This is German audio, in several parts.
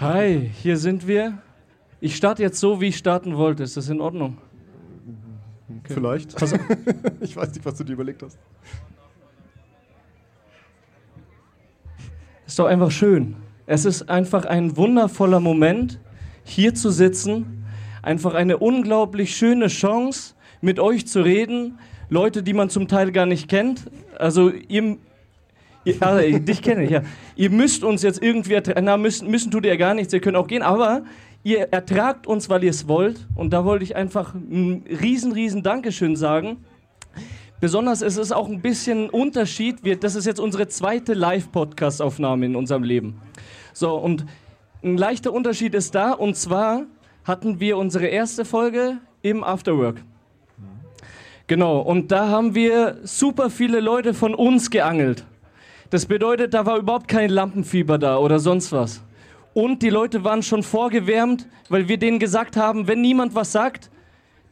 Hi, hier sind wir. Ich starte jetzt so, wie ich starten wollte. Ist das in Ordnung? Okay. Vielleicht. ich weiß nicht, was du dir überlegt hast. Ist doch einfach schön. Es ist einfach ein wundervoller Moment, hier zu sitzen. Einfach eine unglaublich schöne Chance, mit euch zu reden. Leute, die man zum Teil gar nicht kennt. Also ihr, ihr also, dich kenne ich, ja. Ihr müsst uns jetzt irgendwie, na, müssen, müssen tut ihr gar nichts, ihr könnt auch gehen, aber ihr ertragt uns, weil ihr es wollt. Und da wollte ich einfach ein riesen, riesen Dankeschön sagen. Besonders ist es auch ein bisschen Unterschied. Wir, das ist jetzt unsere zweite Live-Podcast-Aufnahme in unserem Leben. So, und ein leichter Unterschied ist da, und zwar hatten wir unsere erste Folge im Afterwork. Genau, und da haben wir super viele Leute von uns geangelt. Das bedeutet, da war überhaupt kein Lampenfieber da oder sonst was. Und die Leute waren schon vorgewärmt, weil wir denen gesagt haben, wenn niemand was sagt,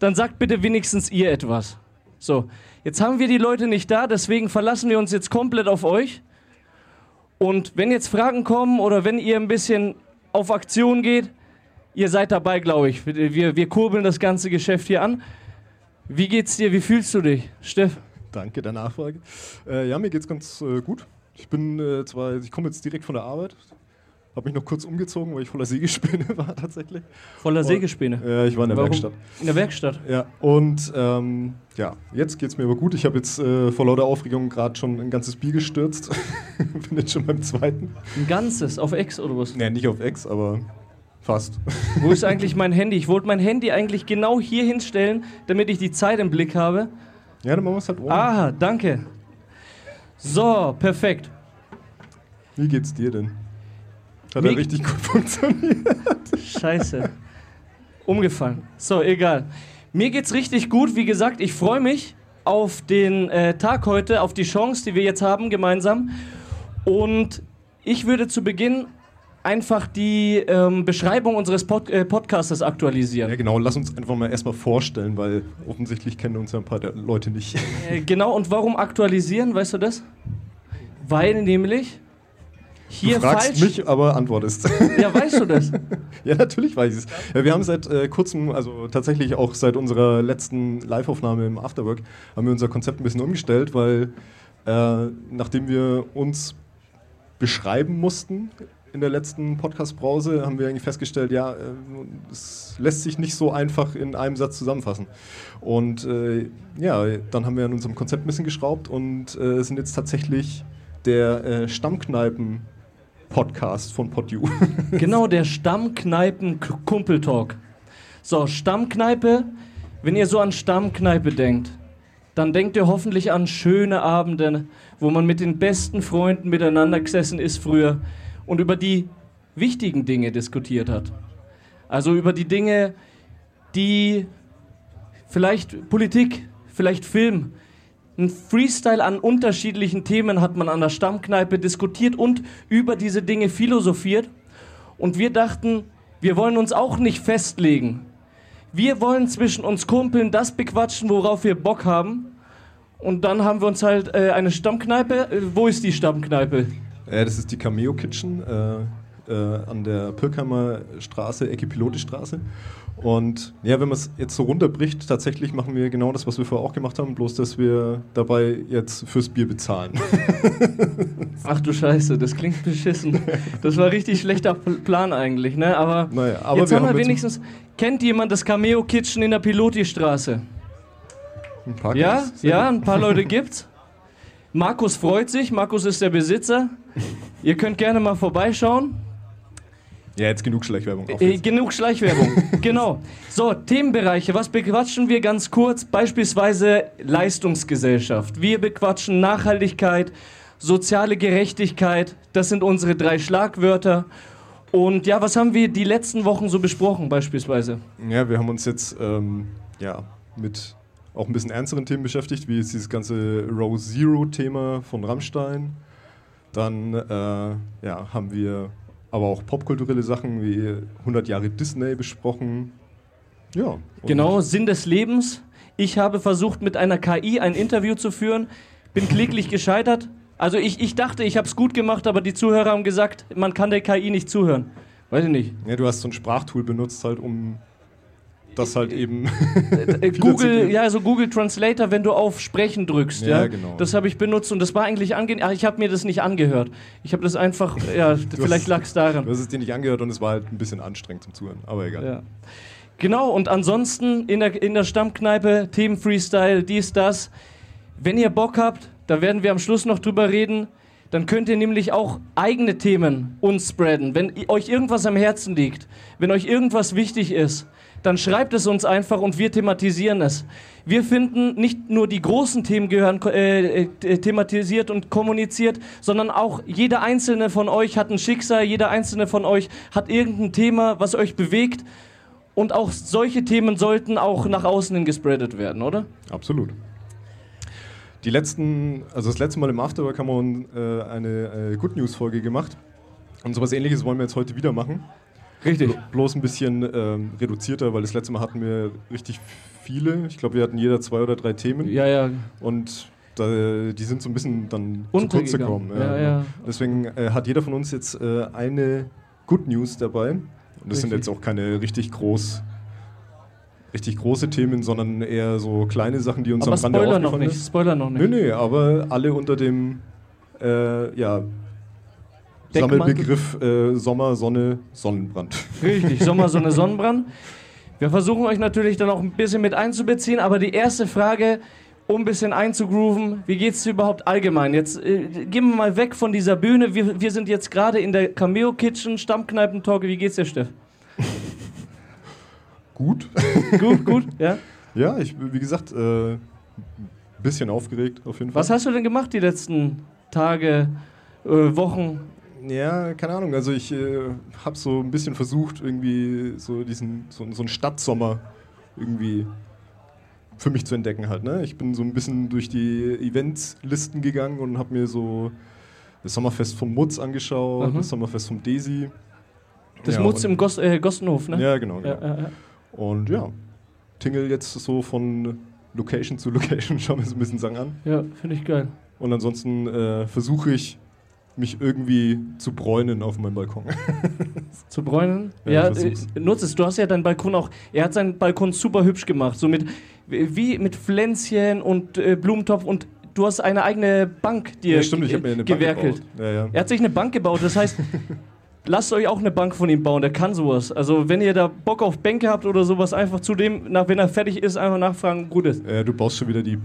dann sagt bitte wenigstens ihr etwas. So, jetzt haben wir die Leute nicht da, deswegen verlassen wir uns jetzt komplett auf euch. Und wenn jetzt Fragen kommen oder wenn ihr ein bisschen auf Aktion geht, ihr seid dabei, glaube ich. Wir, wir kurbeln das ganze Geschäft hier an. Wie geht's dir? Wie fühlst du dich, Steff? Danke der Nachfrage. Äh, ja, mir geht's ganz äh, gut. Ich bin äh, zwar, ich komme jetzt direkt von der Arbeit, habe mich noch kurz umgezogen, weil ich voller Sägespäne war tatsächlich. Voller Sägespäne? Ja, ich war in der Warum? Werkstatt. In der Werkstatt? Ja, und ähm, ja, jetzt geht es mir aber gut. Ich habe jetzt äh, vor lauter Aufregung gerade schon ein ganzes Bier gestürzt. bin jetzt schon beim zweiten. Ein ganzes? Auf Ex oder was? Nee, nicht auf Ex, aber fast. Wo ist eigentlich mein Handy? Ich wollte mein Handy eigentlich genau hier hinstellen, damit ich die Zeit im Blick habe. Ja, dann machen wir es halt oben. Aha, danke. So, perfekt. Wie geht's dir denn? Hat er richtig gut funktioniert. Scheiße. Umgefallen. So, egal. Mir geht's richtig gut. Wie gesagt, ich freue mich auf den äh, Tag heute, auf die Chance, die wir jetzt haben gemeinsam. Und ich würde zu Beginn einfach die ähm, Beschreibung unseres Pod äh, Podcastes aktualisieren. Ja, genau. Lass uns einfach mal erstmal vorstellen, weil offensichtlich kennen uns ja ein paar Leute nicht. Äh, genau. Und warum aktualisieren? Weißt du das? Weil nämlich hier du fragst falsch. mich, aber antwortest. Ja, weißt du das? ja, natürlich weiß ich es. Ja, wir haben seit äh, kurzem, also tatsächlich auch seit unserer letzten Live-Aufnahme im Afterwork, haben wir unser Konzept ein bisschen umgestellt, weil äh, nachdem wir uns beschreiben mussten in der letzten Podcast-Brause, haben wir eigentlich festgestellt, ja, äh, es lässt sich nicht so einfach in einem Satz zusammenfassen. Und äh, ja, dann haben wir an unserem Konzept ein bisschen geschraubt und äh, sind jetzt tatsächlich der äh, Stammkneipen Podcast von PodU. genau, der Stammkneipen-Kumpeltalk. So, Stammkneipe, wenn ihr so an Stammkneipe denkt, dann denkt ihr hoffentlich an schöne Abende, wo man mit den besten Freunden miteinander gesessen ist früher und über die wichtigen Dinge diskutiert hat. Also über die Dinge, die vielleicht Politik, vielleicht Film, ein Freestyle an unterschiedlichen Themen hat man an der Stammkneipe diskutiert und über diese Dinge philosophiert. Und wir dachten, wir wollen uns auch nicht festlegen. Wir wollen zwischen uns Kumpeln das bequatschen, worauf wir Bock haben. Und dann haben wir uns halt äh, eine Stammkneipe. Äh, wo ist die Stammkneipe? Ja, das ist die Cameo Kitchen äh, äh, an der Pirkheimer Straße, Ecke Pilotestraße. Und ja, wenn man es jetzt so runterbricht, tatsächlich machen wir genau das, was wir vorher auch gemacht haben, bloß dass wir dabei jetzt fürs Bier bezahlen. Ach du Scheiße, das klingt beschissen. Das war richtig schlechter Plan eigentlich, ne? Aber, naja, aber jetzt haben wir wenigstens. Kennt jemand das Cameo Kitchen in der Piloti-Straße? Ein paar ja, ja, ein paar Leute gibt's. Markus freut sich, Markus ist der Besitzer. Ihr könnt gerne mal vorbeischauen. Ja, jetzt genug Schleichwerbung. Äh, genug Schleichwerbung, genau. So, Themenbereiche. Was bequatschen wir ganz kurz? Beispielsweise Leistungsgesellschaft. Wir bequatschen Nachhaltigkeit, soziale Gerechtigkeit. Das sind unsere drei Schlagwörter. Und ja, was haben wir die letzten Wochen so besprochen, beispielsweise? Ja, wir haben uns jetzt ähm, ja, mit auch ein bisschen ernsteren Themen beschäftigt, wie dieses ganze Row Zero-Thema von Rammstein. Dann äh, ja, haben wir aber auch popkulturelle Sachen wie 100 Jahre Disney besprochen. Ja. Genau, Sinn des Lebens. Ich habe versucht, mit einer KI ein Interview zu führen, bin kläglich gescheitert. Also ich, ich dachte, ich habe es gut gemacht, aber die Zuhörer haben gesagt, man kann der KI nicht zuhören. Weiß ich nicht. Ja, du hast so ein Sprachtool benutzt halt, um das halt eben. Äh, Google, ja, so Google Translator, wenn du auf Sprechen drückst, ja. Ja, genau. Das habe ich benutzt und das war eigentlich angenehm. Ach, ich habe mir das nicht angehört. Ich habe das einfach, ja, vielleicht lag es daran. Du hast es dir nicht angehört und es war halt ein bisschen anstrengend zum Zuhören, aber egal. Ja. Genau, und ansonsten in der, in der Stammkneipe, Themen Freestyle, dies, das. Wenn ihr Bock habt, da werden wir am Schluss noch drüber reden, dann könnt ihr nämlich auch eigene Themen uns spreaden. Wenn euch irgendwas am Herzen liegt, wenn euch irgendwas wichtig ist, dann schreibt es uns einfach und wir thematisieren es. Wir finden, nicht nur die großen Themen gehören äh, äh, thematisiert und kommuniziert, sondern auch jeder einzelne von euch hat ein Schicksal, jeder einzelne von euch hat irgendein Thema, was euch bewegt. Und auch solche Themen sollten auch nach außen hin gespreadet werden, oder? Absolut. Die letzten, also das letzte Mal im Afterwork haben wir äh, eine äh, Good News Folge gemacht. Und sowas ähnliches wollen wir jetzt heute wieder machen. Richtig. Blo- Bloß ein bisschen ähm, reduzierter, weil das letzte Mal hatten wir richtig viele. Ich glaube, wir hatten jeder zwei oder drei Themen. Ja, ja. Und da, die sind so ein bisschen dann zu kurz gekommen. Ja, ja. Deswegen äh, hat jeder von uns jetzt äh, eine Good News dabei. Und das sind Richtig. jetzt auch keine richtig groß richtig große Themen, sondern eher so kleine Sachen, die uns Aber am Rande Spoiler noch aufgefallen nicht. ist. Spoiler noch nicht. Nö, nö, aber alle unter dem äh, ja, Deckmantel? Sammelbegriff äh, Sommer, Sonne, Sonnenbrand. Richtig, Sommer, Sonne, Sonnenbrand. Wir versuchen euch natürlich dann auch ein bisschen mit einzubeziehen, aber die erste Frage, um ein bisschen einzugrooven, wie geht's dir überhaupt allgemein? Jetzt äh, gehen wir mal weg von dieser Bühne. Wir, wir sind jetzt gerade in der Cameo Kitchen, Stammkneipentalk. Wie geht's dir, Steff? Gut. Gut, gut, ja? Ja, ich, wie gesagt, äh, bisschen aufgeregt auf jeden Fall. Was hast du denn gemacht die letzten Tage, äh, Wochen? Ja, keine Ahnung. Also ich äh, habe so ein bisschen versucht, irgendwie so diesen so, so einen Stadtsommer irgendwie für mich zu entdecken halt. Ne? Ich bin so ein bisschen durch die Eventslisten gegangen und habe mir so das Sommerfest vom Mutz angeschaut, Mhm. das Sommerfest vom Desi. Das Ja, Mutz im Gos äh, Gostenhof, ne? Ja, genau. genau. ja, ja, ja. Und ja, tingel jetzt so von Location zu Location, schau mir so ein bisschen Sang an. ja finde ich geil. Und ansonsten äh, versuche ich, mich irgendwie zu bräunen auf meinem Balkon. Zu bräunen? Ja, Ja, äh, versuch's. nutz es. Du hast ja deinen Balkon auch. Er hat seinen Balkon super hübsch gemacht. So mit, wie mit Pflänzchen und äh, Blumentopf und du hast eine eigene Bank dir ja, stimmt, ich mir eine Bank gewerkelt. gebaut. Ja, ja. Er hat sich eine Bank gebaut. Das heißt, lasst euch auch eine Bank von ihm bauen. Der kann sowas. Also, wenn ihr da Bock auf Bänke habt oder sowas, einfach zu dem, nach, wenn er fertig ist, einfach nachfragen. Gut ist. Ja, du baust schon wieder die,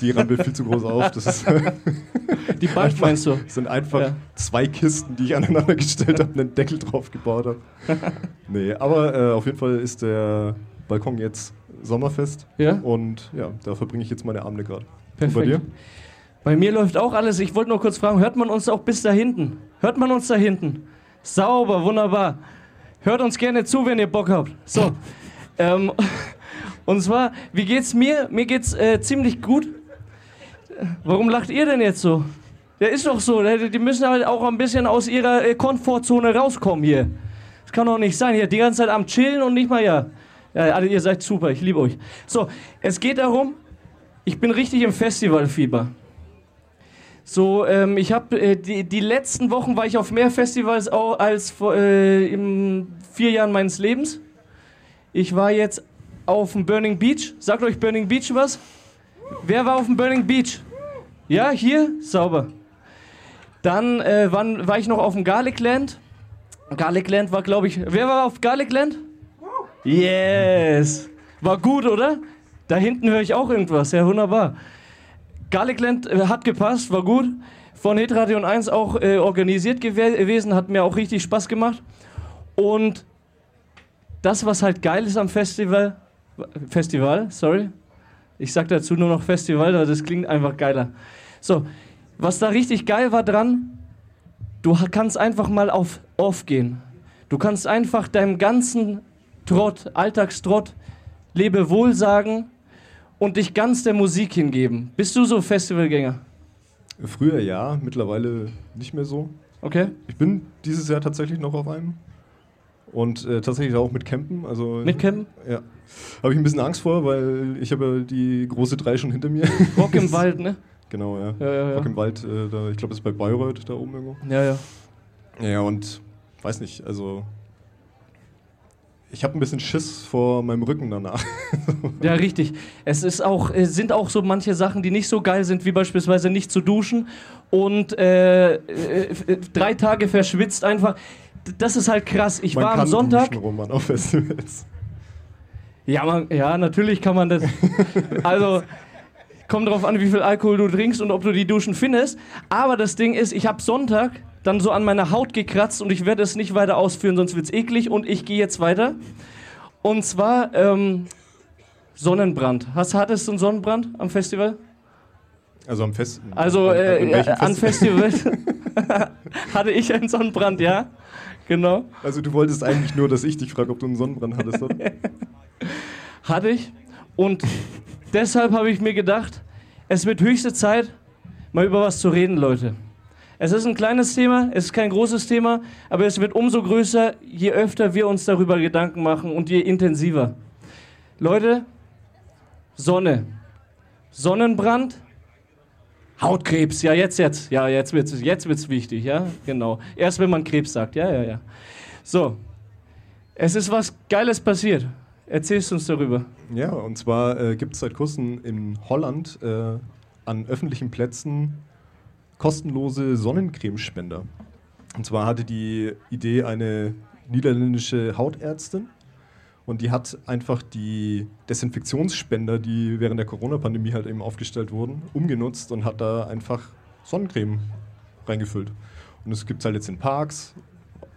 die Rampe viel zu groß auf. Das ist, Die Bank meinst du? das sind einfach Ja. zwei Kisten, die ich aneinander gestellt habe und einen Deckel drauf gebaut habe. nee, aber äh, auf jeden Fall ist der Balkon jetzt Sommerfest. Ja? Und ja, da verbringe ich jetzt meine Abende gerade. Und Perfekt. bei dir? Bei mir läuft auch alles. Ich wollte nur kurz fragen, hört man uns auch bis da hinten? Hört man uns da hinten? Sauber, wunderbar. Hört uns gerne zu, wenn ihr Bock habt. So. ähm, und zwar, wie geht's mir? Mir geht's äh, ziemlich gut. Warum lacht ihr denn jetzt so? Der ist doch so. Die die müssen halt auch ein bisschen aus ihrer äh, Komfortzone rauskommen hier. Das kann doch nicht sein. Hier die ganze Zeit am Chillen und nicht mal ja. Ja, ihr seid super. Ich liebe euch. So, es geht darum, ich bin richtig im Festivalfieber. So, ähm, ich habe äh, die, die letzten Wochen war ich auf mehr Festivals als vor, äh, in vier Jahren meines Lebens. Ich war jetzt auf dem Burning Beach. Sagt euch Burning Beach was? Wer war auf dem Burning Beach? Ja, hier? Sauber. Dann äh, wann, war ich noch auf dem Garlic Land. Garlic Land war, glaube ich. Wer war auf Garlic Land? Yes! War gut, oder? Da hinten höre ich auch irgendwas. Ja, wunderbar. Garlicland äh, hat gepasst, war gut. Von Hitradion 1 auch äh, organisiert gew gewesen, hat mir auch richtig Spaß gemacht. Und das, was halt geil ist am Festival, Festival, sorry, ich sag dazu nur noch Festival, das klingt einfach geiler. So, was da richtig geil war dran, du kannst einfach mal auf Off gehen. Du kannst einfach deinem ganzen Trott, Alltagstrott, Lebewohl sagen und dich ganz der Musik hingeben. Bist du so Festivalgänger? Früher ja, mittlerweile nicht mehr so. Okay. Ich bin dieses Jahr tatsächlich noch auf einem. Und äh, tatsächlich auch mit Campen. Also, Mit Campen? Ja. Habe ich ein bisschen Angst vor, weil ich habe ja die große drei schon hinter mir. Rock im Wald, ne? genau, ja. Ja, ja, ja. Rock im Wald, äh, da, ich glaube, das ist bei Bayreuth da oben irgendwo. Ja, ja. Ja, und weiß nicht, also ich habe ein bisschen Schiss vor meinem Rücken danach. ja, richtig. Es ist auch, es sind auch so manche Sachen, die nicht so geil sind, wie beispielsweise nicht zu duschen und äh, äh, drei Tage verschwitzt einfach. Das ist halt krass. Ich man war kann am Sonntag. Duschen, Roman, auf Festivals. Ja, man, ja, natürlich kann man das. Also kommt drauf an, wie viel Alkohol du trinkst und ob du die Duschen findest. Aber das Ding ist, ich habe Sonntag dann so an meiner Haut gekratzt und ich werde es nicht weiter ausführen, sonst wird es eklig und ich gehe jetzt weiter. Und zwar ähm, Sonnenbrand. Hast, hattest du einen Sonnenbrand am Festival? Also am Fest. Also an, äh, äh, an Festival hatte ich einen Sonnenbrand, ja. Genau. Also du wolltest eigentlich nur, dass ich dich frage, ob du einen Sonnenbrand hattest, oder? Hatte ich. Und deshalb habe ich mir gedacht, es wird höchste Zeit, mal über was zu reden, Leute. Es ist ein kleines Thema, es ist kein großes Thema, aber es wird umso größer, je öfter wir uns darüber Gedanken machen und je intensiver. Leute, Sonne, Sonnenbrand, Hautkrebs, ja jetzt, jetzt, ja jetzt wird's, jetzt wird's wichtig, ja genau. Erst wenn man Krebs sagt, ja, ja, ja. So, es ist was Geiles passiert. Erzählst uns darüber? Ja, und zwar äh, gibt es seit kurzem in Holland äh, an öffentlichen Plätzen kostenlose Sonnencremespender. Und zwar hatte die Idee eine niederländische Hautärztin und die hat einfach die Desinfektionsspender, die während der Corona-Pandemie halt eben aufgestellt wurden, umgenutzt und hat da einfach Sonnencreme reingefüllt. Und es gibt es halt jetzt in Parks,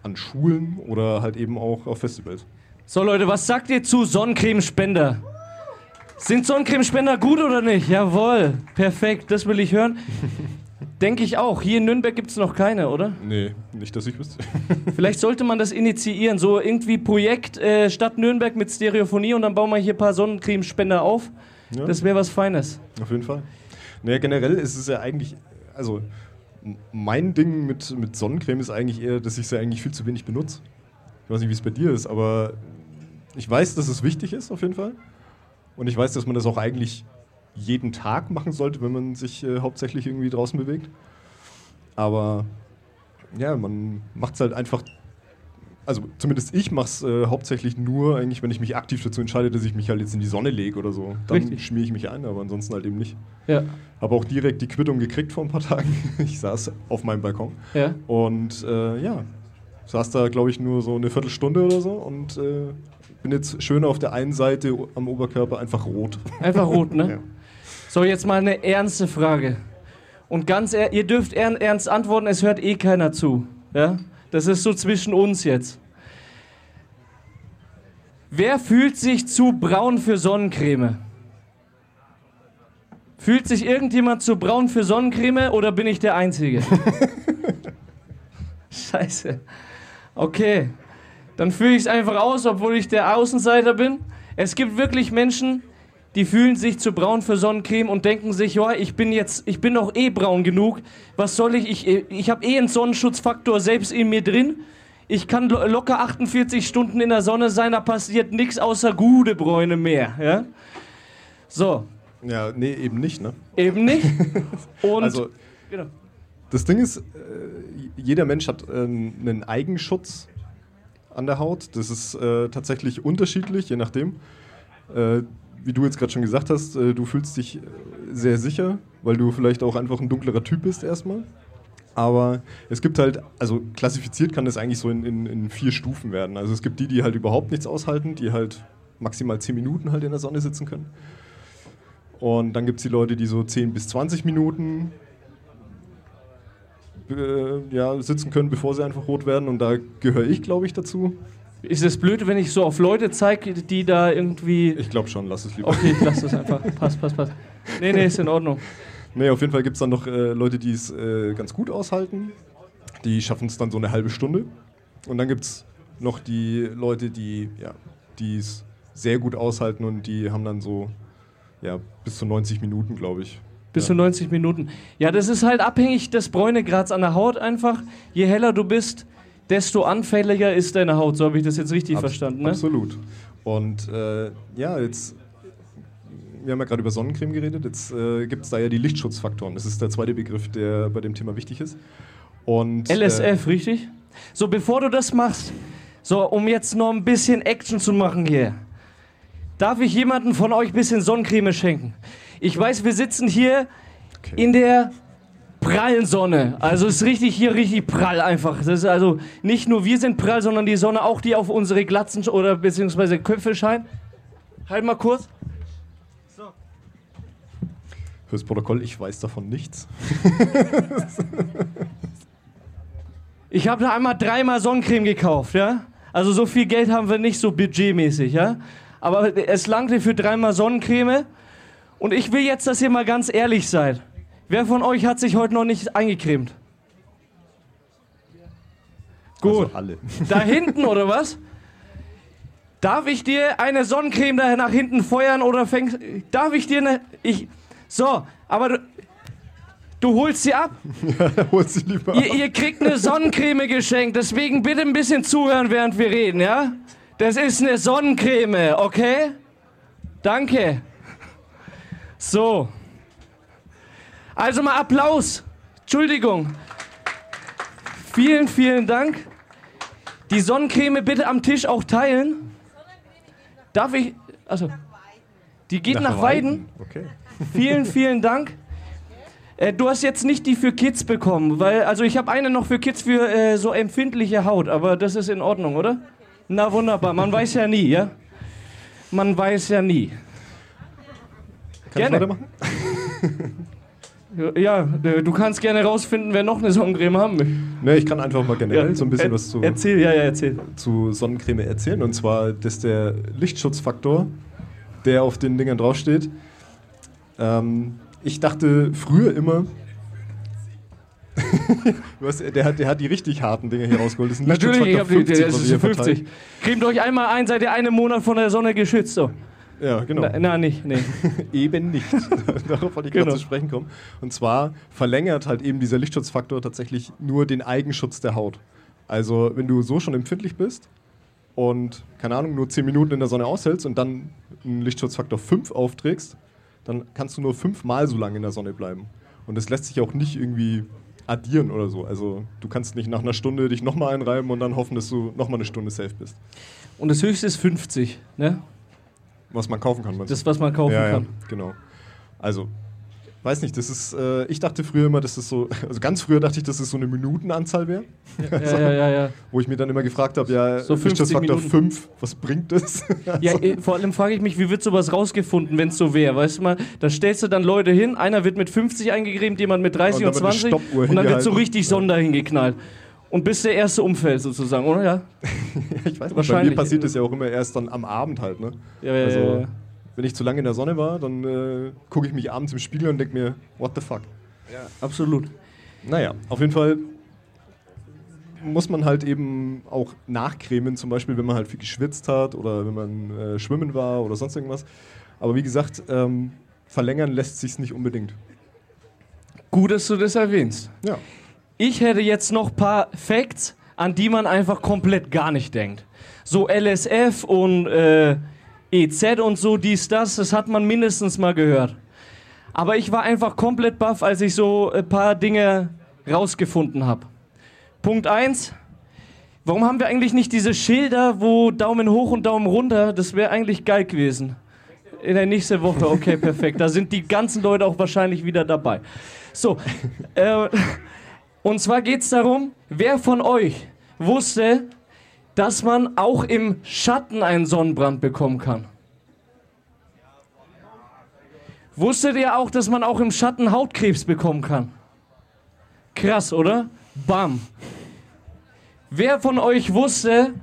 an Schulen oder halt eben auch auf Festivals. So Leute, was sagt ihr zu Sonnencremespender? Sind Sonnencremespender gut oder nicht? Jawohl, perfekt, das will ich hören. Denke ich auch. Hier in Nürnberg gibt es noch keine, oder? Nee, nicht, dass ich wüsste. Vielleicht sollte man das initiieren. So irgendwie Projekt äh, Stadt Nürnberg mit Stereophonie und dann bauen wir hier ein paar Sonnencremespender auf. Ja. Das wäre was Feines. Auf jeden Fall. Naja, generell ist es ja eigentlich, also mein Ding mit, mit Sonnencreme ist eigentlich eher, dass ich sie eigentlich viel zu wenig benutze. Ich weiß nicht, wie es bei dir ist, aber ich weiß, dass es wichtig ist, auf jeden Fall. Und ich weiß, dass man das auch eigentlich jeden Tag machen sollte, wenn man sich äh, hauptsächlich irgendwie draußen bewegt. Aber ja, man macht es halt einfach. Also zumindest ich mache es äh, hauptsächlich nur, eigentlich, wenn ich mich aktiv dazu entscheide, dass ich mich halt jetzt in die Sonne lege oder so. Dann schmiere ich mich ein, aber ansonsten halt eben nicht. Ja. Habe auch direkt die Quittung gekriegt vor ein paar Tagen. ich saß auf meinem Balkon. Ja. Und äh, ja, saß da, glaube ich, nur so eine Viertelstunde oder so und äh, bin jetzt schön auf der einen Seite am Oberkörper einfach rot. Einfach rot, ne? ja. So, jetzt mal eine ernste Frage. Und ganz er ihr dürft ernst antworten, es hört eh keiner zu. Ja? Das ist so zwischen uns jetzt. Wer fühlt sich zu braun für Sonnencreme? Fühlt sich irgendjemand zu braun für Sonnencreme oder bin ich der Einzige? Scheiße. Okay, dann fühle ich es einfach aus, obwohl ich der Außenseiter bin. Es gibt wirklich Menschen, die fühlen sich zu braun für Sonnencreme und denken sich, ja, ich bin jetzt, ich bin doch eh braun genug. Was soll ich? Ich, ich habe eh einen Sonnenschutzfaktor selbst in mir drin. Ich kann locker 48 Stunden in der Sonne sein, da passiert nichts außer gute Bräune mehr. Ja? So. Ja, nee, eben nicht, ne? Eben nicht. Und also, genau. das Ding ist, äh, jeder Mensch hat ähm, einen Eigenschutz an der Haut. Das ist äh, tatsächlich unterschiedlich, je nachdem. Wie du jetzt gerade schon gesagt hast, äh, du fühlst dich äh, sehr sicher, weil du vielleicht auch einfach ein dunklerer Typ bist erstmal. Aber es gibt halt, also klassifiziert kann das eigentlich so in, in, in, vier Stufen werden. Also es gibt die, die halt überhaupt nichts aushalten, die halt maximal 10 Minuten halt in der Sonne sitzen können. Und dann gibt es die Leute, die so 10 bis 20 Minuten äh, ja, sitzen können, bevor sie einfach rot werden. Und da gehöre ich, glaube ich, dazu. Ist es blöd, wenn ich so auf Leute zeige, die da irgendwie. Ich glaube schon, lass es lieber. Okay, lass es einfach. Pass, pass, pass. Nee, nee, ist in Ordnung. Nee, auf jeden Fall gibt es dann noch äh, Leute, die es äh, ganz gut aushalten. Die schaffen es dann so eine halbe Stunde. Und dann gibt es noch die Leute, die ja, es sehr gut aushalten und die haben dann so ja, bis zu 90 Minuten, glaube ich. Bis ja. zu 90 Minuten. Ja, das ist halt abhängig des Bräunegrads an der Haut einfach. Je heller du bist, desto anfälliger ist deine Haut. So habe ich das jetzt richtig Abs verstanden. Ne? Absolut. Und äh, ja, jetzt, wir haben ja gerade über Sonnencreme geredet, jetzt äh, gibt es da ja die Lichtschutzfaktoren. Das ist der zweite Begriff, der bei dem Thema wichtig ist. Und, LSF, äh, richtig? So, bevor du das machst, So, um jetzt noch ein bisschen Action zu machen hier. Darf ich jemanden von euch ein bisschen Sonnencreme schenken? Ich weiß, wir sitzen hier Okay. in der prallen Sonne. Also es ist richtig hier richtig prall einfach. Das ist also nicht nur wir sind prall, sondern die Sonne auch, die auf unsere Glatzen oder beziehungsweise Köpfe scheint. Halt mal kurz. Fürs Protokoll, ich weiß davon nichts. Ich habe da einmal dreimal Sonnencreme gekauft, ja? Also so viel Geld haben wir nicht so budgetmäßig, ja? Aber es langte für dreimal Sonnencreme. Und ich will jetzt, dass ihr mal ganz ehrlich seid. Wer von euch hat sich heute noch nicht eingecremt? Gut. Also alle. Da hinten oder was? Darf ich dir eine Sonnencreme da nach hinten feuern oder fängst. Darf ich dir eine. Ich. So, aber du, du holst sie ab. Holt sie lieber Ihr, ab. ihr kriegt eine Sonnencreme geschenkt, deswegen bitte ein bisschen zuhören, während wir reden, ja? Das ist eine Sonnencreme, okay? Danke. So. Also mal Applaus. Entschuldigung. Vielen, vielen Dank. Die Sonnencreme bitte am Tisch auch teilen. Darf ich. Also. Die geht nach, Weiden. Okay. Vielen, vielen Dank. Äh, du hast jetzt nicht die für Kids bekommen, weil, also ich habe eine noch für Kids für äh, so empfindliche Haut, aber das ist in Ordnung, oder? Na wunderbar, man weiß ja nie, ja? Man weiß ja nie. Kann Gerne. ich weitermachen? Ja, äh, du kannst gerne rausfinden, wer noch eine Sonnencreme haben will. Ne, ich kann einfach mal generell so ein bisschen er- was zu, Erzähl, ja, ja, erzähl. zu Sonnencreme erzählen. Und zwar, dass der Lichtschutzfaktor, der auf den Dingern draufsteht, ähm, ich dachte früher immer, hast, der, hat, der hat die richtig harten Dinger hier rausgeholt. Das ist ein Natürlich, ich hab Lichtschutzfaktor die, das was ist wir hier 50. verteilen. Cremt euch einmal ein, seid ihr einen Monat von der Sonne geschützt. So. Ja, genau. Na, na, nicht, nee. Eben nicht. Darauf wollte ich Genau. gerade zu sprechen kommen. Und zwar verlängert halt eben dieser Lichtschutzfaktor tatsächlich nur den Eigenschutz der Haut. Also, wenn du so schon empfindlich bist und, keine Ahnung, nur 10 Minuten in der Sonne aushältst und dann einen Lichtschutzfaktor 5 aufträgst, dann kannst du nur fünfmal so lange in der Sonne bleiben. Und das lässt sich auch nicht irgendwie addieren oder so. Also, du kannst nicht nach einer Stunde dich nochmal einreiben und dann hoffen, dass du nochmal eine Stunde safe bist. Und das höchste ist 50, ne? Was man kaufen kann. Das, was man kaufen ja, kann. Ja, genau. Also, weiß nicht, das ist, äh, ich dachte früher immer, dass das so, also ganz früher dachte ich, dass es so eine Minutenanzahl wäre, Ja, ja, ja, ja. wo ich mir dann immer gefragt habe, ja, So 50 Faktor Minuten. 5, was bringt das? Ja, äh, vor allem frage ich mich, wie wird sowas rausgefunden, wenn es so wäre? Weißt du mal, da stellst du dann Leute hin, einer wird mit 50 eingecremt, jemand mit 30 Und und, dann wird eine 20 Stoppuhr und dann wird so richtig Sonne dahin geknallt. Und bis der erste umfällt sozusagen, oder? Ja, ich weiß nicht, bei Wahrscheinlich. mir passiert das ja auch immer erst dann am Abend halt, ne? ja, ja, Also, ja, ja. wenn ich zu lange in der Sonne war, dann äh, gucke ich mich abends im Spiegel und denke mir, what the fuck? absolut. Naja, auf jeden Fall muss man halt eben auch nachcremen, zum Beispiel, wenn man halt viel geschwitzt hat oder wenn man äh, schwimmen war oder sonst irgendwas. Aber wie gesagt, ähm, verlängern lässt sich nicht unbedingt. Gut, dass du das erwähnst. Ja. Ich hätte jetzt noch ein paar Facts, an die man einfach komplett gar nicht denkt. So LSF und äh, EZ und so, dies, das, das hat man mindestens mal gehört. Aber ich war einfach komplett baff, als ich so ein paar Dinge rausgefunden habe. Punkt 1. Warum haben wir eigentlich nicht diese Schilder, wo Daumen hoch und Daumen runter? Das wäre eigentlich geil gewesen. In der nächsten Woche, okay, perfekt. Da sind die ganzen Leute auch wahrscheinlich wieder dabei. So, äh, und zwar geht es darum, wer von euch wusste, dass man auch im Schatten einen Sonnenbrand bekommen kann? Wusstet ihr auch, dass man auch im Schatten Hautkrebs bekommen kann? Krass, oder? Bam. Wer von euch wusste,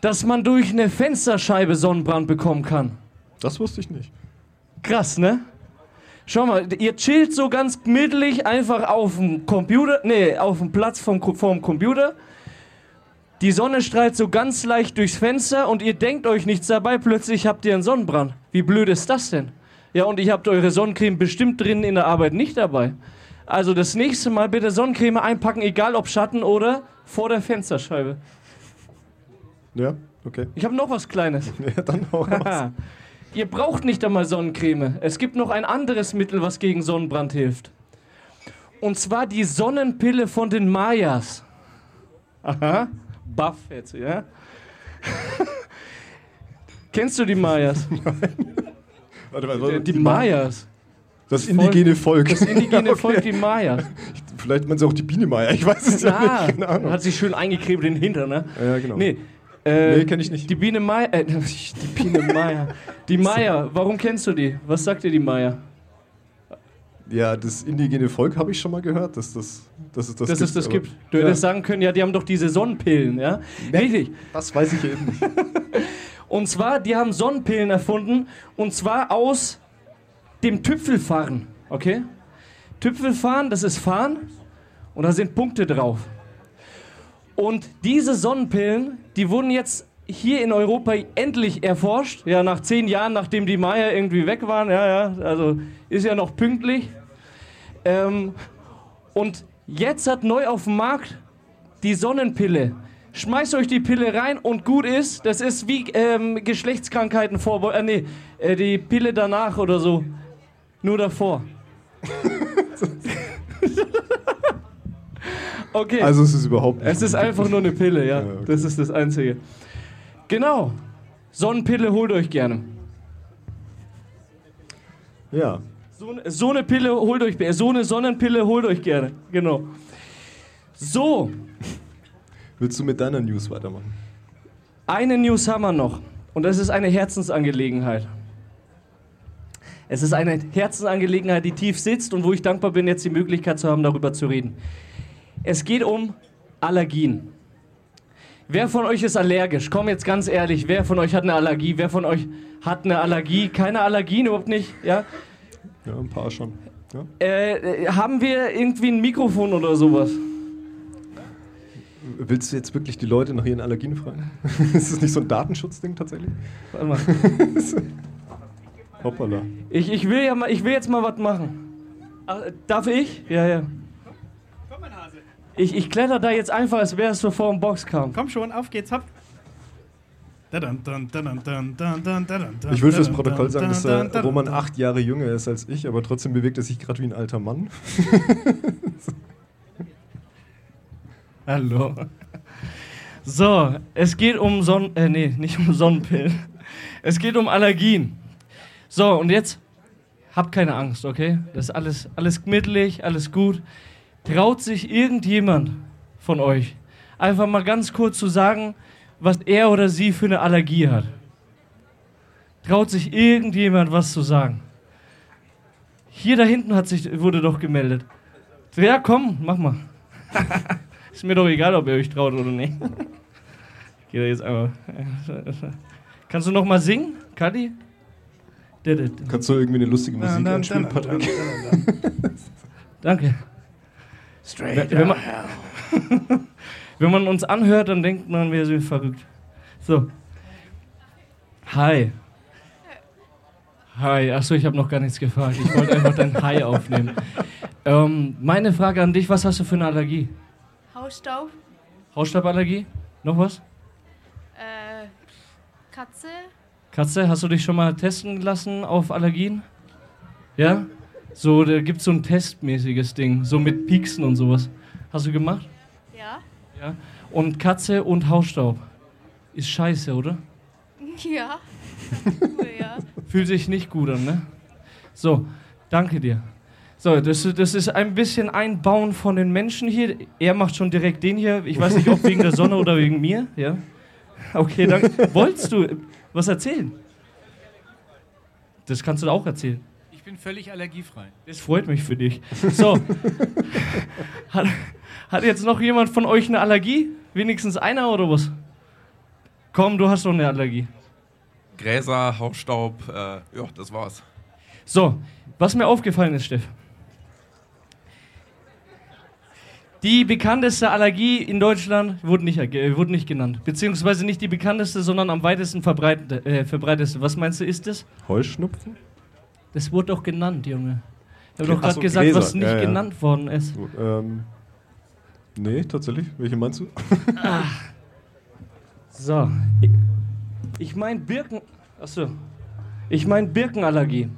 dass man durch eine Fensterscheibe Sonnenbrand bekommen kann? Das wusste ich nicht. Krass, ne? Schau mal, ihr chillt so ganz gemütlich einfach auf dem Computer, nee, auf dem Platz vom, vorm Computer. Die Sonne strahlt so ganz leicht durchs Fenster und ihr denkt euch nichts dabei, plötzlich habt ihr einen Sonnenbrand. Wie blöd ist das denn? Ja, und ihr habt eure Sonnencreme bestimmt drinnen in der Arbeit nicht dabei. Also das nächste Mal bitte Sonnencreme einpacken, egal ob Schatten oder vor der Fensterscheibe. Ja, okay. Ich habe noch was Kleines. Ja, dann auch raus. Ihr braucht nicht einmal Sonnencreme. Es gibt noch ein anderes Mittel, was gegen Sonnenbrand hilft. Und zwar die Sonnenpille von den Mayas. Aha. baff jetzt, ja? Kennst du die Mayas? Warte, warte, warte. Die Mayas. Das indigene Volk. Das indigene Okay. Volk, die Mayas. Vielleicht meinen sie auch die Biene Meier, ich weiß es ja nicht. Keine Ahnung. hat sich schön eingekrebt in den Hintern, ne? Ja, genau. Nee. Äh, Nee, kenn ich nicht. Die Biene Maya. Äh, die Biene Maya. Die Maya, warum kennst du die? Was sagt dir die Maya? Ja, das indigene Volk habe ich schon mal gehört, dass das, dass es das Dass gibt. es das gibt. Du ja, hättest sagen können, ja, die haben doch diese Sonnenpillen, ja? Richtig. Das weiß ich eben nicht. Und zwar, die haben Sonnenpillen erfunden und zwar aus dem Tüpfelfahren, okay? Tüpfelfahren, das ist Fahren und da sind Punkte drauf. Und diese Sonnenpillen, die wurden jetzt hier in Europa endlich erforscht, ja, nach zehn Jahren, nachdem die Maya irgendwie weg waren, ja, ja, also ist ja noch pünktlich. Ähm, und jetzt hat neu auf dem Markt die Sonnenpille. Schmeißt euch die Pille rein und gut ist, das ist wie ähm, Geschlechtskrankheiten vorbeugen. Äh, nee, äh, die Pille danach oder so. Nur davor. okay. Also es ist überhaupt nicht. es ist einfach nur eine Pille, ja. Ja, okay. Das ist das Einzige. Genau. Sonnenpille holt euch gerne. Ja. So, ne- so eine Pille holt euch, so eine Sonnenpille holt euch gerne. Genau. So, Willst du mit deiner News weitermachen? Eine News haben wir noch. Und das ist eine Herzensangelegenheit. Es ist eine Herzensangelegenheit, die tief sitzt und wo ich dankbar bin, jetzt die Möglichkeit zu haben, darüber zu reden. Es geht um Allergien. Wer von euch ist allergisch? Komm jetzt ganz ehrlich, wer von euch hat eine Allergie? Wer von euch hat eine Allergie? Keine Allergien, überhaupt nicht? Ja? Ja, ein paar schon. Ja. Äh, haben wir irgendwie ein Mikrofon oder sowas? Willst du jetzt wirklich die Leute nach ihren Allergien fragen? ist das nicht so ein Datenschutzding tatsächlich? Warte mal. Hoppala. Ich, ich, will ja mal, ich will jetzt mal was machen. Ach, äh, darf ich? Ja, ja. Ich, ich kletter da jetzt einfach, als wäre es bevor ein Box kam. Komm schon, auf geht's, hopp. Ich will fürs Protokoll sagen, dass der Roman acht Jahre jünger ist als ich, aber trotzdem bewegt er sich gerade wie ein alter Mann. Hallo. So, es geht um Sonnen... Äh, nee, nicht um Sonnenpillen. Es geht um Allergien. So, und jetzt habt keine Angst, okay? Das ist alles, alles gemütlich, alles gut. Traut sich irgendjemand von euch einfach mal ganz kurz zu sagen, was er oder sie für eine Allergie hat? Traut sich irgendjemand was zu sagen? Hier da hinten hat sich, wurde doch gemeldet. Ja, komm, mach mal. Ist mir doch egal, ob ihr euch traut oder nicht. Geht da jetzt einmal. Kannst du noch mal singen, Kadi? Kannst du irgendwie eine lustige Musik einspielen, Patrick? Danke. Straight Wenn man, wenn man uns anhört, dann denkt man, wir sind verrückt. So. Hi. Hi. Achso, ich habe noch gar nichts gefragt. Ich wollte einfach dein Hi aufnehmen. Ähm, meine Frage an dich: Was hast du für eine Allergie? Hausstaub, Hausstauballergie? Noch was? äh, Katze, Katze, hast du dich schon mal testen lassen auf Allergien? Ja? So, da gibt es so ein testmäßiges Ding, so mit Pieksen und sowas. Hast du gemacht? ja. Ja. Und Katze und Hausstaub. Ist scheiße, oder? Ja. ja. Fühlt sich nicht gut an, ne? So, danke dir. So, das, das ist ein bisschen Einbauen von den Menschen hier. Er macht schon direkt den hier. Ich weiß nicht, ob wegen der Sonne oder wegen mir. Ja? Okay, danke. Wolltest du was erzählen? Das kannst du auch erzählen. Ich bin völlig allergiefrei. Das freut mich für dich. So. Hat, hat jetzt noch jemand von euch eine Allergie? Wenigstens einer oder was? Komm, du hast doch eine Allergie. Gräser, Hausstaub, äh, ja, das war's. So, was mir aufgefallen ist, Steff. Die bekannteste Allergie in Deutschland wurde nicht, äh, wurde nicht genannt. Beziehungsweise nicht die bekannteste, sondern am weitesten verbreitete, äh, verbreiteste. Was meinst du, ist das? Heuschnupfen? Das wurde doch genannt, Junge. Ich habe Ach doch gerade so, gesagt, Gräser. was nicht Ja, ja. genannt worden ist. So, ähm, nee, tatsächlich. Welche meinst du? So. Ich- Ich meine Birken. Achso. Ich meine Birkenallergie.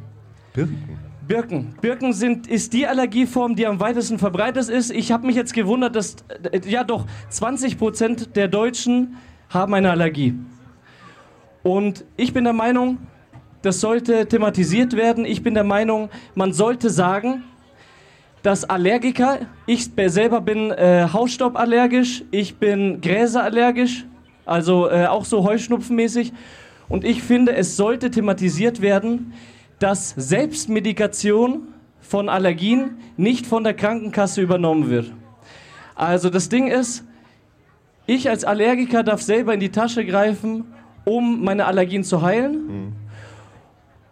Birken. Birken. Birken sind, ist die Allergieform, die am weitesten verbreitet ist. Ich habe mich jetzt gewundert, dass, äh, ja doch, 20% der Deutschen haben eine Allergie. Und ich bin der Meinung, das sollte thematisiert werden. Ich bin der Meinung, man sollte sagen, dass Allergiker, ich selber bin äh, Hausstauballergisch, ich bin Gräserallergisch, also äh, auch so Heuschnupfenmäßig. Und ich finde, es sollte thematisiert werden, dass Selbstmedikation von Allergien nicht von der Krankenkasse übernommen wird. Also das Ding ist, ich als Allergiker darf selber in die Tasche greifen, um meine Allergien zu heilen.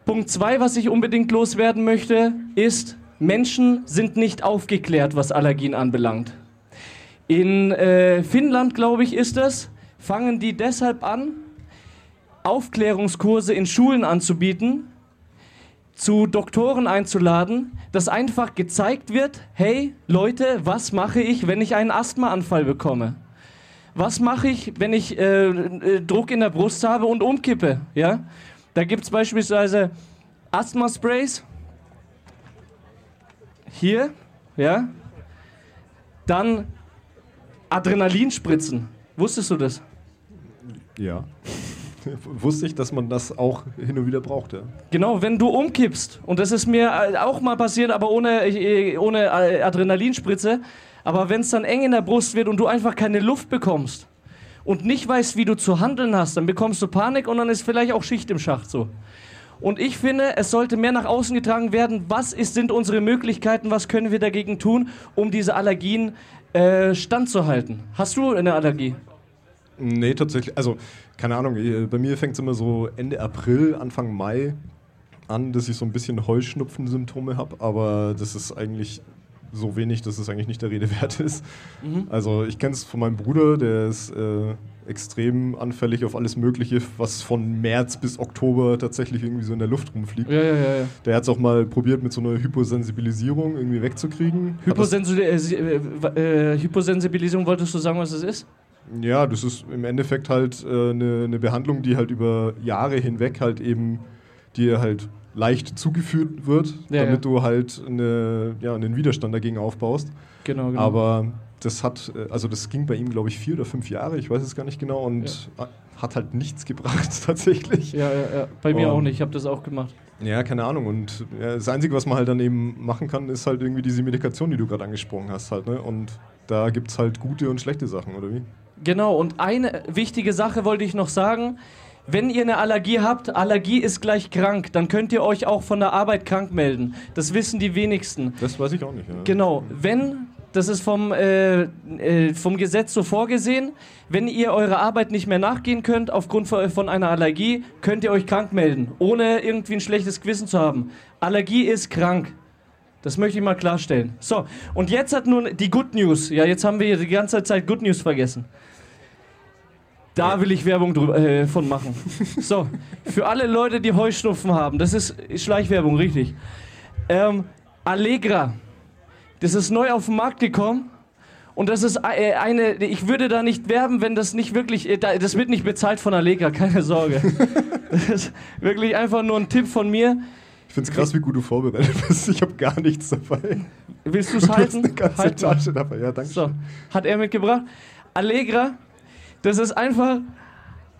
Punkt zwei, was ich unbedingt loswerden möchte, ist, Menschen sind nicht aufgeklärt, was Allergien anbelangt. In äh, Finnland, glaube ich, ist es, fangen die deshalb an, Aufklärungskurse in Schulen anzubieten, zu Doktoren einzuladen, dass einfach gezeigt wird, hey Leute, was mache ich, wenn ich einen Asthmaanfall bekomme? Was mache ich, wenn ich äh, äh, Druck in der Brust habe und umkippe? Ja? Da gibt es beispielsweise Asthma-Sprays. Hier, ja. Dann Adrenalinspritzen. Wusstest du das? Ja. Wusste ich, dass man das auch hin und wieder braucht, ja. Genau, wenn du umkippst, und das ist mir auch mal passiert, aber ohne, ohne Adrenalinspritze, aber wenn es dann eng in der Brust wird und du einfach keine Luft bekommst und nicht weißt, wie du zu handeln hast, dann bekommst du Panik und dann ist vielleicht auch Schicht im Schacht so. Und ich finde, es sollte mehr nach außen getragen werden, was ist, sind unsere Möglichkeiten, was können wir dagegen tun, um diese Allergien äh, standzuhalten. Hast du eine Allergie? Nee, tatsächlich. Also, keine Ahnung, bei mir fängt es immer so Ende April, Anfang Mai an, dass ich so ein bisschen Heuschnupfen-Symptome habe, aber das ist eigentlich so wenig, dass es eigentlich nicht der Rede wert ist. Mhm. Also, ich kenne es von meinem Bruder, der ist äh, extrem anfällig auf alles Mögliche, was von März bis Oktober tatsächlich irgendwie so in der Luft rumfliegt. Ja, ja, ja. Der hat es auch mal probiert, mit so einer Hyposensibilisierung irgendwie wegzukriegen. Hyposensi äh, äh, Hyposensibilisierung, wolltest du sagen, was das ist? Ja, das ist im Endeffekt halt äh, eine, eine Behandlung, die halt über Jahre hinweg halt eben dir halt leicht zugeführt wird, Ja, damit ja. du halt eine, ja, einen Widerstand dagegen aufbaust. Genau, genau. Aber das hat, äh, also das ging bei ihm, glaube ich, vier oder fünf Jahre, ich weiß es gar nicht genau, und hat halt nichts gebracht tatsächlich. ja, ja, ja. Bei mir Oh. auch nicht. Ich habe das auch gemacht. Ja, keine Ahnung. Und ja, das Einzige, was man halt dann eben machen kann, ist halt irgendwie diese Medikation, die du gerade angesprochen hast halt. Ne? Und da gibt es halt gute und schlechte Sachen, oder wie? Genau, und eine wichtige Sache wollte ich noch sagen. Wenn ihr eine Allergie habt, Allergie ist gleich krank, dann könnt ihr euch auch von der Arbeit krank melden. Das wissen die wenigsten. Das weiß ich auch nicht. Ja. Genau, wenn, das ist vom, äh, äh, vom Gesetz so vorgesehen, wenn ihr eurer Arbeit nicht mehr nachgehen könnt aufgrund von einer Allergie, könnt ihr euch krank melden, ohne irgendwie ein schlechtes Gewissen zu haben. Allergie ist krank. Das möchte ich mal klarstellen. So, und jetzt hat nun die Good News. Ja, jetzt haben wir hier die ganze Zeit Good News vergessen. Da will ich Werbung drü- äh, von machen. So, für alle Leute, die Heuschnupfen haben, das ist Schleichwerbung, richtig. Ähm, Allegra, das ist neu auf den Markt gekommen. Und das ist äh, eine, ich würde da nicht werben, wenn das nicht wirklich, äh, da- das wird nicht bezahlt von Allegra, keine Sorge. Das ist wirklich einfach nur ein Tipp von mir. Ich finde es krass, wie gut du vorbereitet bist. Ich habe gar nichts dabei. Willst du Du es halten? eine ganze Halt mal. Tasche dabei. Ja, danke. So, hat er mitgebracht. Allegra, das ist einfach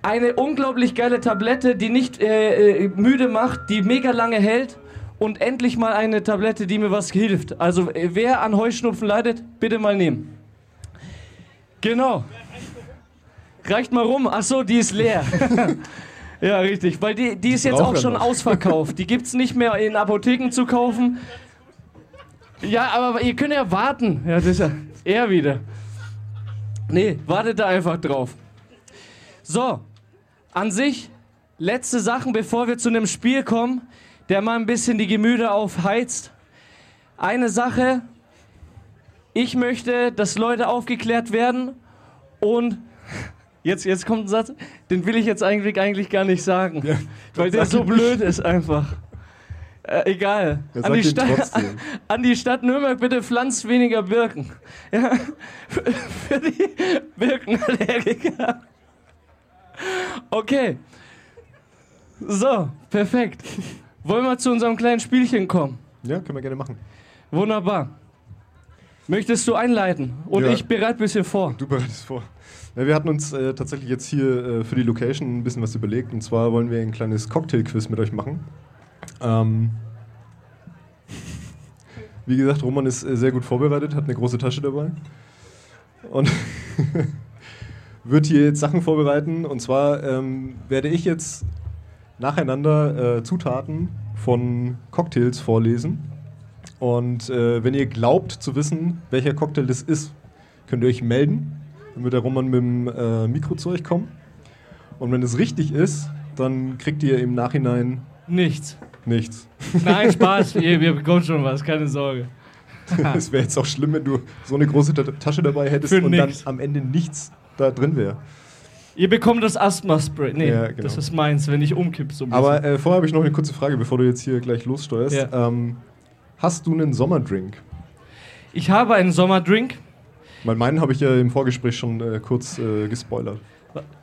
eine unglaublich geile Tablette, die nicht äh, äh, müde macht, die mega lange hält und endlich mal eine Tablette, die mir was hilft. Also äh, wer an Heuschnupfen leidet, bitte mal nehmen. Genau. Reicht mal rum. Ach so, die ist leer. ja, richtig. Weil die, die ist jetzt auch schon ausverkauft. Die gibt's nicht mehr in Apotheken zu kaufen. Ja, aber ihr könnt ja warten. Ja, das ist ja er wieder. Nee, wartet da einfach drauf. So, an sich, letzte Sachen, bevor wir zu einem Spiel kommen, der mal ein bisschen die Gemüter aufheizt. Eine Sache, ich möchte, dass Leute aufgeklärt werden und jetzt, jetzt kommt ein Satz, den will ich jetzt eigentlich, eigentlich gar nicht sagen, weil der so blöd ist einfach. Äh, egal. An die, trotzdem. an die Stadt Nürnberg bitte pflanzt weniger Birken. Ja, für, für die Birkenallergiker. Okay. So, perfekt. Wollen wir zu unserem kleinen Spielchen kommen? Ja, können wir gerne machen. Wunderbar. Möchtest du einleiten? Und Ja. ich bereite ein bisschen vor. Du bereitest vor. Ja, wir hatten uns äh, tatsächlich jetzt hier äh, für die Location ein bisschen was überlegt. Und zwar wollen wir ein kleines Cocktail-Quiz mit euch machen. Ähm, wie gesagt, Roman ist äh, sehr gut vorbereitet, hat eine große Tasche dabei. Und wird hier jetzt Sachen vorbereiten. Und zwar ähm, werde ich jetzt nacheinander äh, Zutaten von Cocktails vorlesen. Und äh, wenn ihr glaubt zu wissen, welcher Cocktail das ist, könnt ihr euch melden. Wird der Roman mit dem äh, Mikro zu euch kommen. Und wenn es richtig ist, dann kriegt ihr im Nachhinein Nichts. Nichts. Nein, Spaß. Ihr, wir bekommen schon was, keine Sorge. Es wäre jetzt auch schlimm, wenn du so eine große Ta Tasche dabei hättest Für und nix. dann am Ende nichts da drin wäre. Ihr bekommt das Asthma-Spray. Nee, Ja, genau. das ist meins, wenn ich umkipp so ein bisschen. Aber äh, vorher habe ich noch eine kurze Frage, bevor du jetzt hier gleich lossteuerst. Ja. Ähm, hast du einen Sommerdrink? ich habe einen Sommerdrink. Weil meinen habe ich ja im Vorgespräch schon äh, kurz äh, gespoilert.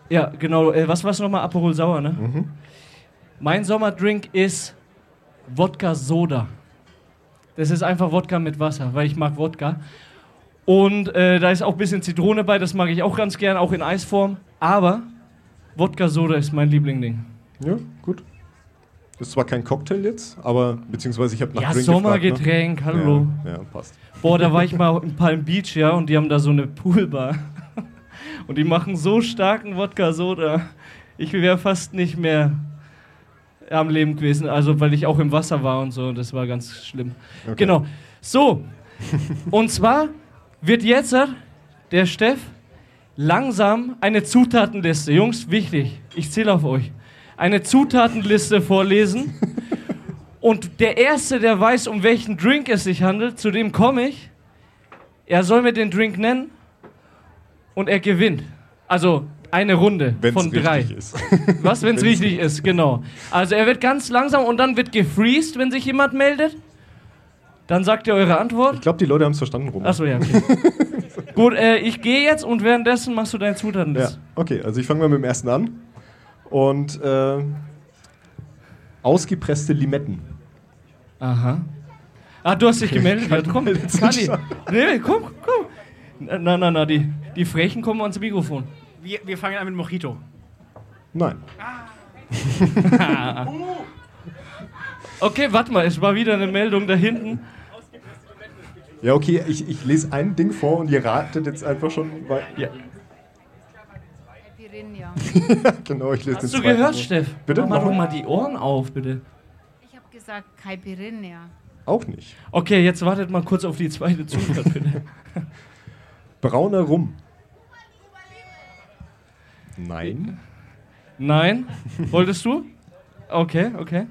Ja, genau. Äh, was war es nochmal? Aperol Sauer, ne? Mhm. Mein Sommerdrink ist Wodka Soda. Das ist einfach Wodka mit Wasser, weil ich mag Wodka. Und äh, da ist auch ein bisschen Zitrone bei, das mag ich auch ganz gern, auch in Eisform. Aber Wodka Soda ist mein Lieblingding. Ja, gut. Ist zwar kein Cocktail jetzt, aber beziehungsweise ich habe nach Ja, Drink gefragt, Sommergetränk, ne? hallo. Ja, ja, passt. Boah, da war ich mal in Palm Beach, ja, und die haben da so eine Poolbar. Und die machen so starken Wodka Soda. Ich wäre fast nicht mehr am Leben gewesen, also weil ich auch im Wasser war und so, das war ganz schlimm. Okay. Genau. So, und zwar wird jetzt der Steff langsam eine Zutatenliste, Jungs, wichtig, ich zähle auf euch, eine Zutatenliste vorlesen. Und der Erste, der weiß, um welchen Drink es sich handelt, zu dem komme ich. Er soll mir den Drink nennen und er gewinnt. Also eine Runde Wenn's von drei. Was, wenn es richtig ist, genau. Also er wird ganz langsam und dann wird gefreezed, wenn sich jemand meldet. Dann sagt ihr eure Antwort. Ich glaube, die Leute haben es verstanden, Roman. Achso, ja, okay. Gut, äh, ich gehe jetzt und währenddessen machst du deine Ja, Zutatenliste. okay, also ich fange mal mit dem ersten an. Und äh, ausgepresste Limetten. Aha. Ah, du hast dich gemeldet? Ja, komm, Kali. Nee, komm, komm. Na, na, na, die, die Frechen kommen ans Mikrofon. Wir, wir fangen an mit Mojito. Nein. Okay, warte mal, es war wieder eine Meldung da hinten. Ja, okay, ich, ich lese ein Ding vor und ihr ratet jetzt einfach schon. Weil, Ja. Genau, ich lese Hast den du zweiten gehört, vor. Steff? Bitte, Mach doch mal. mal die Ohren auf, bitte. Ich habe gesagt Caipirinha. Auch nicht. Okay, jetzt wartet mal kurz auf die zweite Zutat, bitte. Brauner Rum. Nein. Nein? Wolltest du? Okay, okay.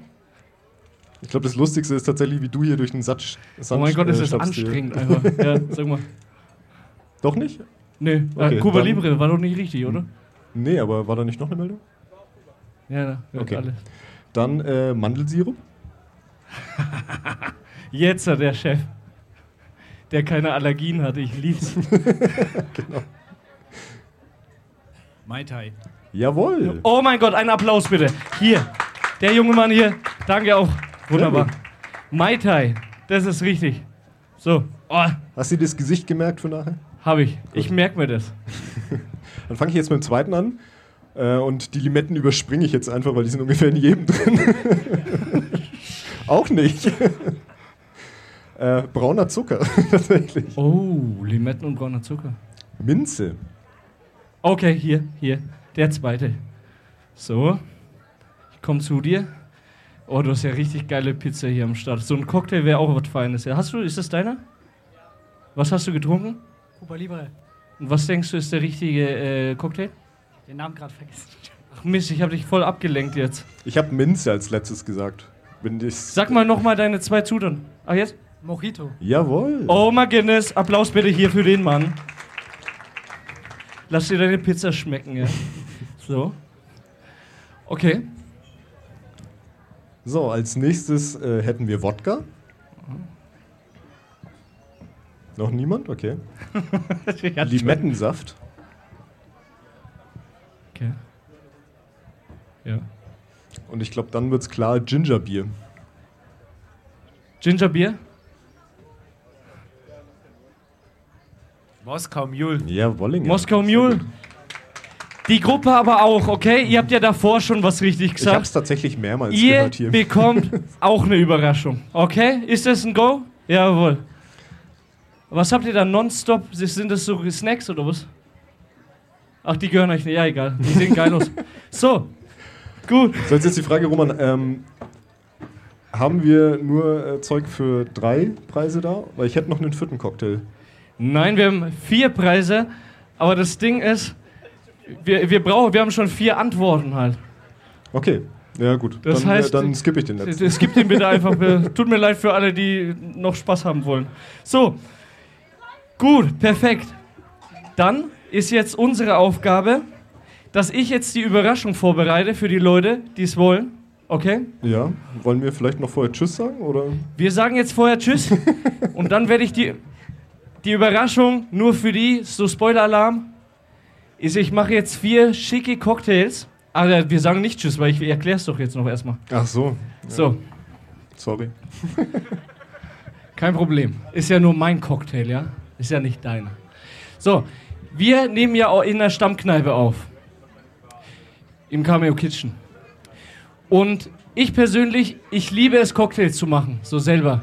Ich glaube, das Lustigste ist tatsächlich, wie du hier durch den Satz. Oh mein Gott, das äh, ist stapfst hier. anstrengend einfach. Ja, sag mal. Doch nicht? Nee, Okay, äh, Cuba dann- Libre war doch nicht richtig, oder? Nee, aber war da nicht noch eine Meldung? Ja, ja Okay. alles. Dann äh, Mandelsirup. Jetzt hat der Chef, der keine Allergien hatte, ich lieb's. Mai Tai. Jawohl. Oh mein Gott, einen Applaus bitte. Hier, der junge Mann hier, danke auch. Wunderbar. gut. Mai Tai, das ist richtig. So, oh, Hast du dir das Gesicht gemerkt für nachher? habe ich. Ich merke mir das. Dann fange ich jetzt mit dem zweiten an. Äh, und die Limetten überspringe ich jetzt einfach, weil die sind ungefähr in jedem drin. Auch nicht. äh, brauner Zucker, tatsächlich. Oh, Limetten und brauner Zucker. Minze. Okay, hier, hier, der zweite. So, ich komme zu dir. Oh, du hast ja richtig geile Pizza hier am Start. So ein Cocktail wäre auch was Feines. Ja, hast du, ist das deiner? Was hast du getrunken? Cuba Libre. Und was denkst du, ist der richtige äh, Cocktail? Den Namen gerade vergessen. Ach Mist, ich habe dich voll abgelenkt jetzt. Ich habe Minze als letztes gesagt. Sag mal nochmal deine zwei Zutaten. Ach jetzt? Mojito. Jawohl. Oh my goodness, Applaus bitte hier für den Mann. Lass dir deine Pizza schmecken, ja. So. Okay. So, als nächstes äh, hätten wir Wodka. Noch niemand? Okay. Limettensaft. Okay. Ja. Und ich glaube, dann wird's klar Gingerbier. Gingerbier? Moskau Mule. Ja, Wollingen. Moskau Mule? Die Gruppe aber auch, okay? Ihr habt ja davor schon was richtig Ich habe es gesagt. tatsächlich mehrmals Ihr gehört hier. bekommt auch eine Überraschung, okay? Ist das ein Go? Jawohl. Was habt ihr da nonstop? Sind das so Snacks oder was? Ach, die gehören euch nicht. Ja, egal. Die sehen geil aus. So, gut. So, jetzt ist die Frage, Roman, ähm, haben wir nur äh, Zeug für drei Preise da? Weil ich hätte noch einen vierten Cocktail. Nein, wir haben vier Preise, aber das Ding ist, wir, wir, brauchen, wir haben schon vier Antworten halt. Okay, ja gut. Das dann, heißt- dann skippe ich den letzten. Es gibt ihn bitte einfach. Tut mir leid für alle, die noch Spaß haben wollen. So, gut, perfekt. Dann ist jetzt unsere Aufgabe, dass ich jetzt die Überraschung vorbereite für die Leute, die es wollen. Okay? Ja, wollen wir vielleicht noch vorher Tschüss sagen? Oder? Wir sagen jetzt vorher Tschüss und dann werde ich die, die Überraschung nur für die, so Spoiler-Alarm, ist, ich mache jetzt vier schicke Cocktails. Aber wir sagen nicht Tschüss, weil ich erkläre es doch jetzt noch erstmal. Ach so, So, sorry. kein Problem. Ist ja nur mein Cocktail, ja? Ist ja nicht deiner. So, wir nehmen ja auch in der Stammkneipe auf. Im Cameo Kitchen. Und ich persönlich, ich liebe es, Cocktails zu machen, so selber.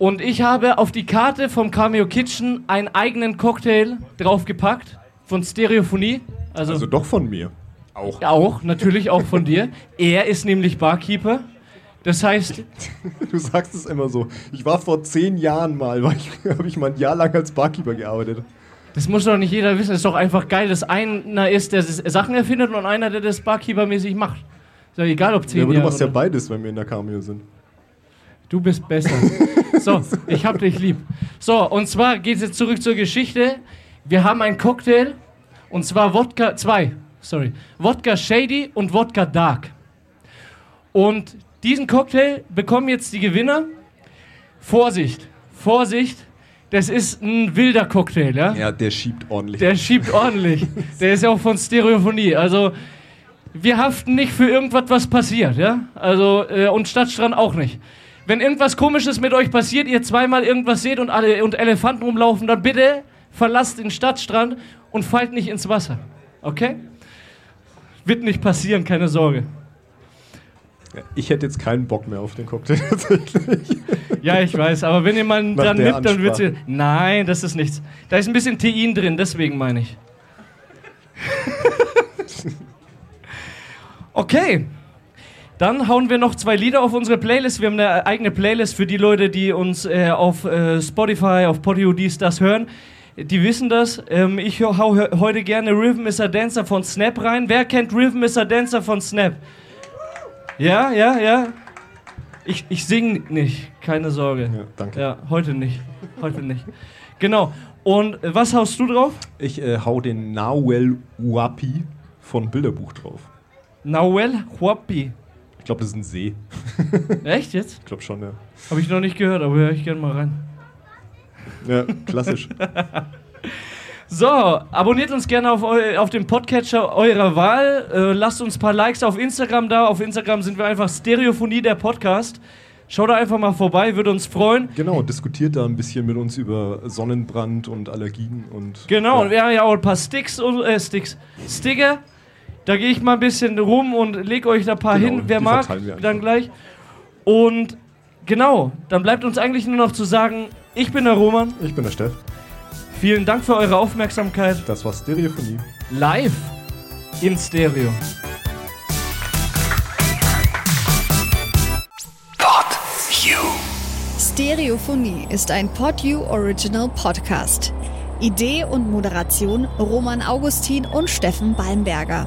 Und ich habe auf die Karte vom Cameo Kitchen einen eigenen Cocktail draufgepackt von Stereophonie. Also, Also doch von mir. Auch. auch, natürlich auch von dir. Er ist nämlich Barkeeper. Das heißt, Du sagst es immer so. Ich war vor zehn Jahren mal, habe ich mal ein Jahr lang als Barkeeper gearbeitet. Das muss doch nicht jeder wissen. Das ist doch einfach geil, dass einer ist, der Sachen erfindet und einer, der das Barkeeper-mäßig macht. Ist doch egal, ob zehn Ja, aber du Jahre machst ja beides, wenn wir in der Cameo sind. Du bist besser. so, ich hab dich lieb. So, und zwar geht es jetzt zurück zur Geschichte. Wir haben einen Cocktail und zwar Wodka, zwei, sorry, Wodka Shady und Wodka Dark. Und diesen Cocktail bekommen jetzt die Gewinner. Vorsicht, Vorsicht, das ist ein wilder Cocktail, ja? Ja, der schiebt ordentlich. Der schiebt ordentlich. Der ist ja auch von Stereophonie. Also, wir haften nicht für irgendwas, was passiert, ja? Also, äh, und Stadtstrand auch nicht. Wenn irgendwas Komisches mit euch passiert, ihr zweimal irgendwas seht und, alle, und Elefanten rumlaufen, dann bitte verlasst den Stadtstrand und fallt nicht ins Wasser. Okay? Wird nicht passieren, keine Sorge. ich hätte jetzt keinen Bock mehr auf den Cocktail tatsächlich. Ja, ich weiß, aber wenn ihr mal dran nippt, dann wird's. Ansprache. Nein, das ist nichts. Da ist ein bisschen Tein drin, deswegen meine ich. okay. Dann hauen wir noch zwei Lieder auf unsere Playlist. Wir haben eine eigene Playlist für die Leute, die uns äh, auf äh, Spotify, auf Podio dies, das hören. Die wissen das. Ähm, ich hau heute gerne Rhythm is a Dancer von Snap rein. Wer kennt Rhythm is a Dancer von Snap? Ja, ja, ja. Ich, ich sing nicht, keine Sorge. Ja, danke. Ja, heute nicht. Heute nicht. Genau. Und äh, was haust du drauf? Ich äh, hau den Nawel Uapi von Bilderbuch drauf. Nawel Huapi. Ich glaube, das ist ein See. Echt jetzt? Ich glaube schon, ja. Habe ich noch nicht gehört, aber höre ich gerne mal rein. Ja, klassisch. So, abonniert uns gerne auf, eu auf dem Podcatcher eurer Wahl. Äh, lasst uns ein paar Likes auf Instagram da. Auf Instagram sind wir einfach Stereophonie der Podcast. Schaut da einfach mal vorbei, würde uns freuen. genau, diskutiert da ein bisschen mit uns über Sonnenbrand und Allergien und. Genau, und ja. wir haben ja auch ein paar Sticks und äh, Sticks. Sticker. Da gehe ich mal ein bisschen rum und lege euch da ein paar Genau, hin, wer mag, dann gleich. Und genau, dann bleibt uns eigentlich nur noch zu sagen, ich bin der Roman. Ich bin der Steff. Vielen Dank für eure Aufmerksamkeit. Das war Stereophonie. Live in Stereo. Stereophonie ist ein PodU Original Podcast. Idee und Moderation Roman Augustin und Steffen Balmberger.